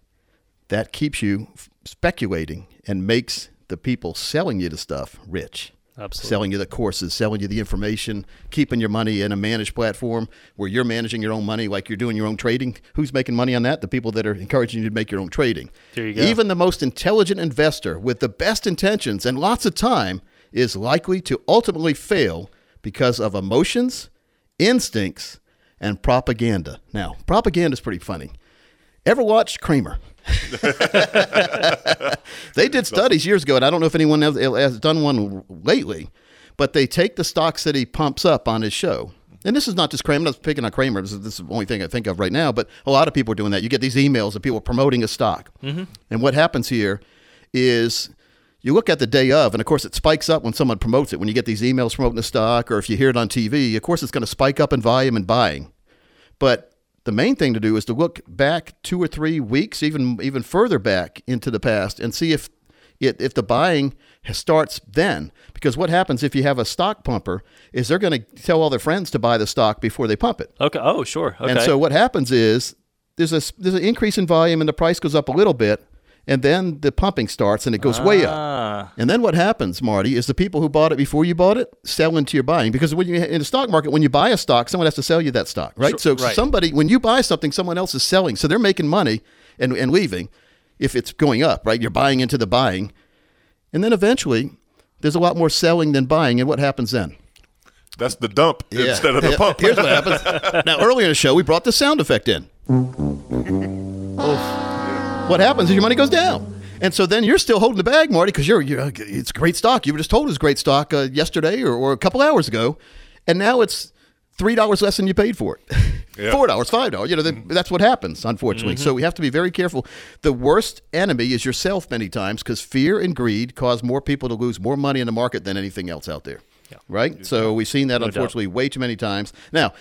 that keeps you speculating and makes the people selling you the stuff rich. Absolutely. Selling you the courses, selling you the information, keeping your money in a managed platform where you're managing your own money like you're doing your own trading. Who's making money on that? The people that are encouraging you to make your own trading. There you go. Even the most intelligent investor with the best intentions and lots of time is likely to ultimately fail because of emotions, instincts, and propaganda. Now, propaganda is pretty funny. Ever watched Cramer? <laughs> they did studies years ago, and I don't know if anyone else eh, has done one lately, but they take the stocks that he pumps up on his show. And this is not just Cramer. I'm not picking on Cramer. This is, this is the only thing I think of right now. But a lot of people are doing that. You get these emails of people promoting a stock. Mm-hmm. And what happens here is you look at the day of, and of course it spikes up when someone promotes it. When you get these emails promoting the stock, or if you hear it on TV, of course it's going to spike up in volume and buying. But the main thing to do is to look back two or three weeks, even even further back into the past, and see if it, if the buying starts then. Because what happens if you have a stock pumper is they're going to tell all their friends to buy the stock before they pump it. Okay. Oh, sure. Okay. And so what happens is there's a there's an increase in volume and the price goes up a little bit, and then the pumping starts and it goes way up. Ah. And then what happens, Marty, is the people who bought it before you bought it sell into your buying because when you in the stock market, when you buy a stock, someone has to sell you that stock, right? so right. somebody when you buy something, someone else is selling, so they're making money and and leaving if it's going up, right? You're buying into the buying, and then eventually there's a lot more selling than buying, and what happens then? That's the dump Yeah. instead of the pump. Here's what happens. <laughs> now, earlier in the show, we brought the sound effect in. <laughs> What happens is your money goes down. And so then you're still holding the bag, Marty, because you're, you're it's great stock. You were just told it was great stock uh, yesterday or, or a couple hours ago, and now it's three dollars less than you paid for it. <laughs> Yeah. Four dollars, five dollars. You know that, that's what happens, unfortunately. So we have to be very careful. The worst enemy is yourself many times because fear and greed cause more people to lose more money in the market than anything else out there. Right. So we've seen that doubt. unfortunately way too many times. Now.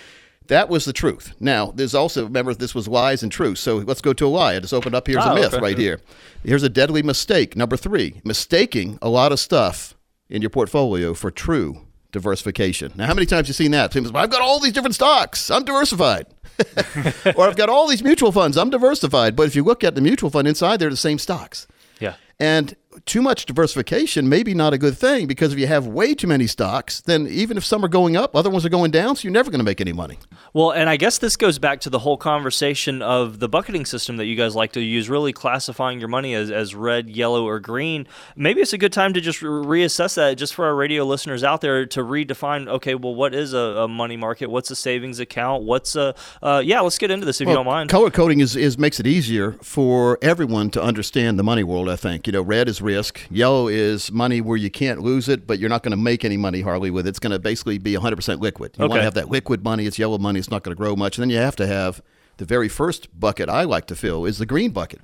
That was the truth. Now, there's also, remember, this was lies and truth. So let's go to a lie. I just opened up here's Oh, a ah, myth okay. right here. Here's a deadly mistake. Number three, mistaking a lot of stuff in your portfolio for true diversification. Now, how many times have you seen that? People say, "Well, I've got all these different stocks. I'm diversified. <laughs> or I've got all these mutual funds. I'm diversified. But if you look at the mutual fund inside, they're the same stocks. Yeah. And too much diversification may be not a good thing because if you have way too many stocks, then even if some are going up, other ones are going down, so you're never going to make any money. Well, and I guess this goes back to the whole conversation of the bucketing system that you guys like to use, really classifying your money as, as red, yellow, or green. Maybe it's a good time to just re- reassess that just for our radio listeners out there to redefine okay, well, what is a, a money market? What's a savings account? What's a, uh, yeah, let's get into this if you don't mind. Color coding is, is makes it easier for everyone to understand the money world. I think you know, red is risk, yellow is money where you can't lose it, but you're not going to make any money hardly with it. It's going to basically be 100% liquid. You want to have that liquid money. It's yellow money. It's not going to grow much. And then you have to have the very first bucket I like to fill is the green bucket,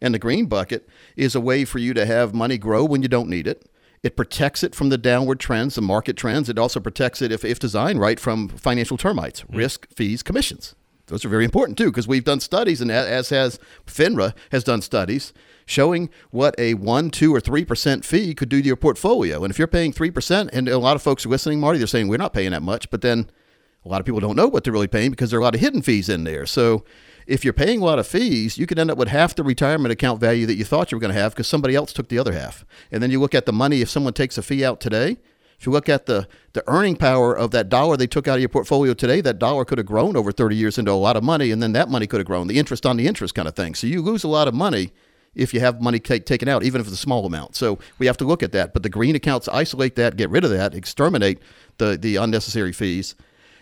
and the green bucket is a way for you to have money grow when you don't need it. It protects it from the downward trends, the market trends. It also protects it, if, if designed right, from financial termites, mm. risk, fees, commissions. Those are very important too, because we've done studies, and as has FINRA has done studies showing what a one, two, or three percent fee could do to your portfolio. And if you're paying three percent, and a lot of folks are listening, Marty, they're saying we're not paying that much, but then a lot of people don't know what they're really paying because there are a lot of hidden fees in there. So if you're paying a lot of fees, you could end up with half the retirement account value that you thought you were going to have because somebody else took the other half. And then you look at the money if someone takes a fee out today. If you look at the, the earning power of that dollar they took out of your portfolio today, that dollar could have grown over 30 years into a lot of money, and then that money could have grown, the interest on the interest kind of thing. So you lose a lot of money if you have money take, taken out, even if it's a small amount. So we have to look at that. But the green accounts isolate that, get rid of that, exterminate the, the unnecessary fees,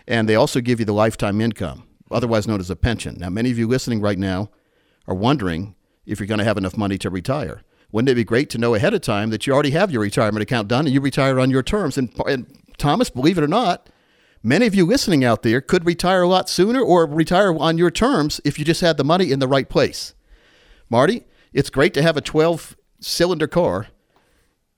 and they also give you the lifetime income, otherwise known as a pension. Now, many of you listening right now are wondering if you're going to have enough money to retire. Wouldn't it be great to know ahead of time that you already have your retirement account done and you retire on your terms? And, and Thomas, believe it or not, many of you listening out there could retire a lot sooner or retire on your terms if you just had the money in the right place. Marty, it's great to have a 12 cylinder car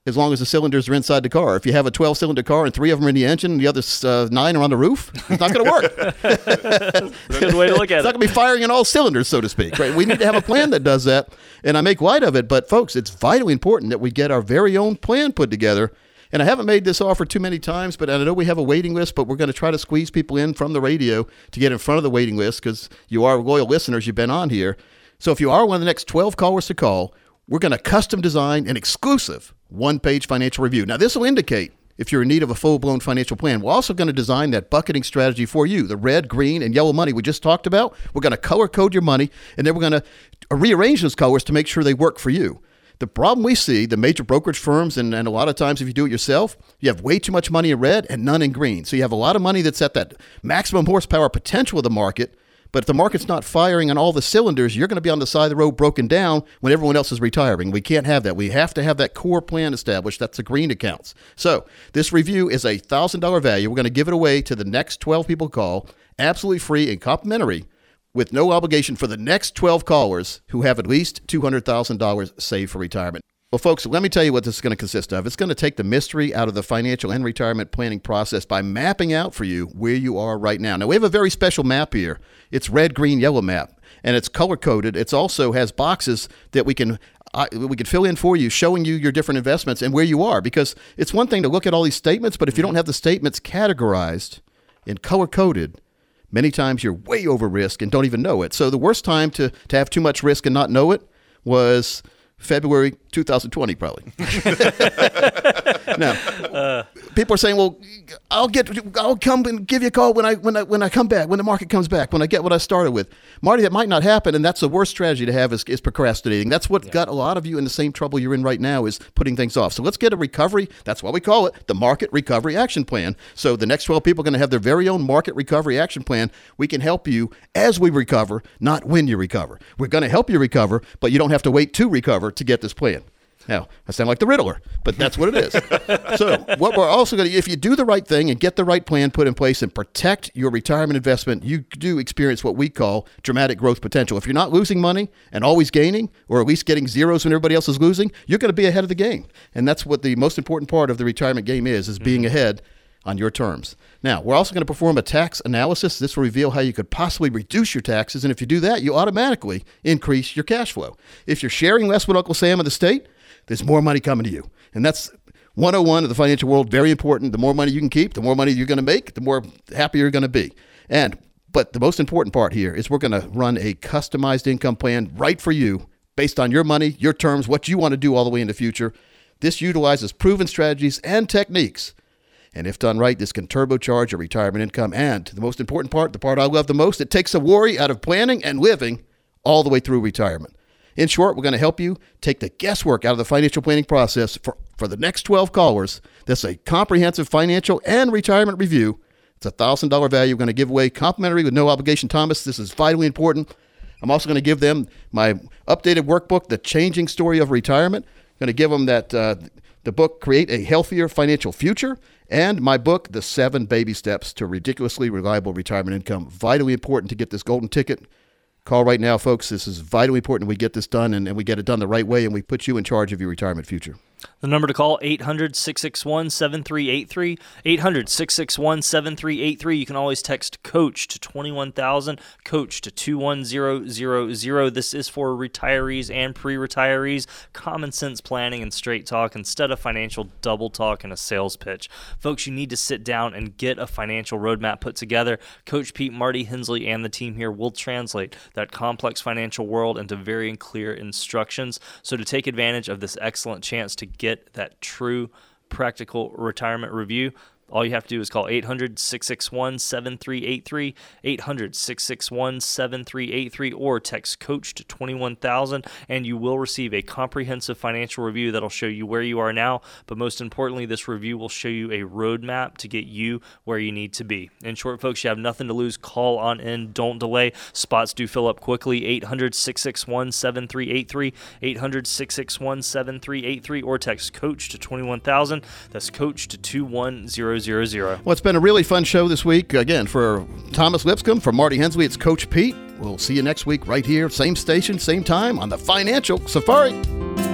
as long as the cylinders are inside the car. If you have a 12 cylinder car and three of them are in the engine and the other uh, nine are on the roof, it's not going to work. <laughs> That's a good way to look at it. it's not going to be firing in all cylinders, so to speak. Right? We need to have a plan that does that. And I make light of it, but folks, it's vitally important that we get our very own plan put together. And I haven't made this offer too many times, but I know we have a waiting list, but we're going to try to squeeze people in from the radio to get in front of the waiting list because you are loyal listeners. You've been on here. So if you are one of the next 12 callers to call, we're going to custom design an exclusive one page financial review. Now, this will indicate if you're in need of a full blown financial plan. We're also going to design that bucketing strategy for you the red, green, and yellow money we just talked about. We're going to color code your money, and then we're going to rearrange those colors to make sure they work for you. The problem we see, the major brokerage firms, and, and a lot of times if you do it yourself, you have way too much money in red and none in green. So you have a lot of money that's at that maximum horsepower potential of the market. But if the market's not firing on all the cylinders, you're going to be on the side of the road broken down when everyone else is retiring. We can't have that. We have to have that core plan established. That's the green accounts. So this review is a $1,000 value. We're going to give it away to the next 12 people call, absolutely free and complimentary with no obligation for the next 12 callers who have at least $200,000 saved for retirement. Well, folks, let me tell you what this is going to consist of. It's going to take the mystery out of the financial and retirement planning process by mapping out for you where you are right now. Now, we have a very special map here. It's red, green, yellow map, and it's color coded. It also has boxes that we can I, we could fill in for you, showing you your different investments and where you are. Because it's one thing to look at all these statements, but if you mm-hmm. don't have the statements categorized and color coded, many times you're way over risk and don't even know it. So the worst time to, to have too much risk and not know it was February 2020, probably. now, people are saying, "Well, I'll get, I'll come and give you a call when I when I when I come back, when the market comes back, when I get what I started with." Marty, that might not happen, and that's the worst strategy to have is, is procrastinating. That's what got a lot of you in the same trouble you're in right now is putting things off. So let's get a recovery. That's why we call it the Market Recovery Action Plan. So the next 12 people are going to have their very own Market Recovery Action Plan. We can help you as we recover, not when you recover. We're going to help you recover, but you don't have to wait to recover to get this plan. Now, I sound like the Riddler, but that's what it is. <laughs> so, what we're also going to, if you do the right thing and get the right plan put in place and protect your retirement investment, you do experience what we call dramatic growth potential. If you're not losing money and always gaining, or at least getting zeros when everybody else is losing, you're going to be ahead of the game. And that's what the most important part of the retirement game is, is being mm-hmm. ahead on your terms. Now, we're also going to perform a tax analysis. This will reveal how you could possibly reduce your taxes. And if you do that, you automatically increase your cash flow. If you're sharing less with Uncle Sam in the state, there's more money coming to you. And that's 101 of the financial world, very important. The more money you can keep, the more money you're going to make, the more happy you're going to be. And but the most important part here is we're going to run a customized income plan right for you based on your money, your terms, what you want to do all the way in the future. This utilizes proven strategies and techniques. And if done right, this can turbocharge your retirement income. And the most important part, the part I love the most, it takes the worry out of planning and living all the way through retirement. In short, we're going to help you take the guesswork out of the financial planning process for, for the next 12 callers. That's a comprehensive financial and retirement review. It's a $1,000 value. We're going to give away complimentary with no obligation. Thomas, this is vitally important. I'm also going to give them my updated workbook, The Changing Story of Retirement. I'm going to give them that uh, the book, Create a Healthier Financial Future, and my book, The Seven Baby Steps to Ridiculously Reliable Retirement Income. Vitally important to get this golden ticket. Call right now, folks. This is vitally important we get this done and, and we get it done the right way and we put you in charge of your retirement future. The number to call 800-661-7383. 800-661-7383. You can always text coach to 21000, coach to 21000. This is for retirees and pre-retirees. Common sense planning and straight talk instead of financial double talk and a sales pitch. Folks, you need to sit down and get a financial roadmap put together. Coach Pete, Marty Hensley, and the team here will translate that complex financial world into very clear instructions. So to take advantage of this excellent chance to get that true practical retirement review, all you have to do is call 800 661 7383, 800 661 7383, or text coach to 21000, and you will receive a comprehensive financial review that'll show you where you are now. But most importantly, this review will show you a roadmap to get you where you need to be. In short, folks, you have nothing to lose. Call on in. Don't delay. Spots do fill up quickly. 800 661 7383, 800 661 7383, or text coach to 21000. That's coach to 21000. Well, it's been a really fun show this week. Again, for Thomas Lipscomb, for Marty Hensley, it's Coach Pete. We'll see you next week right here, same station, same time on the Financial Safari.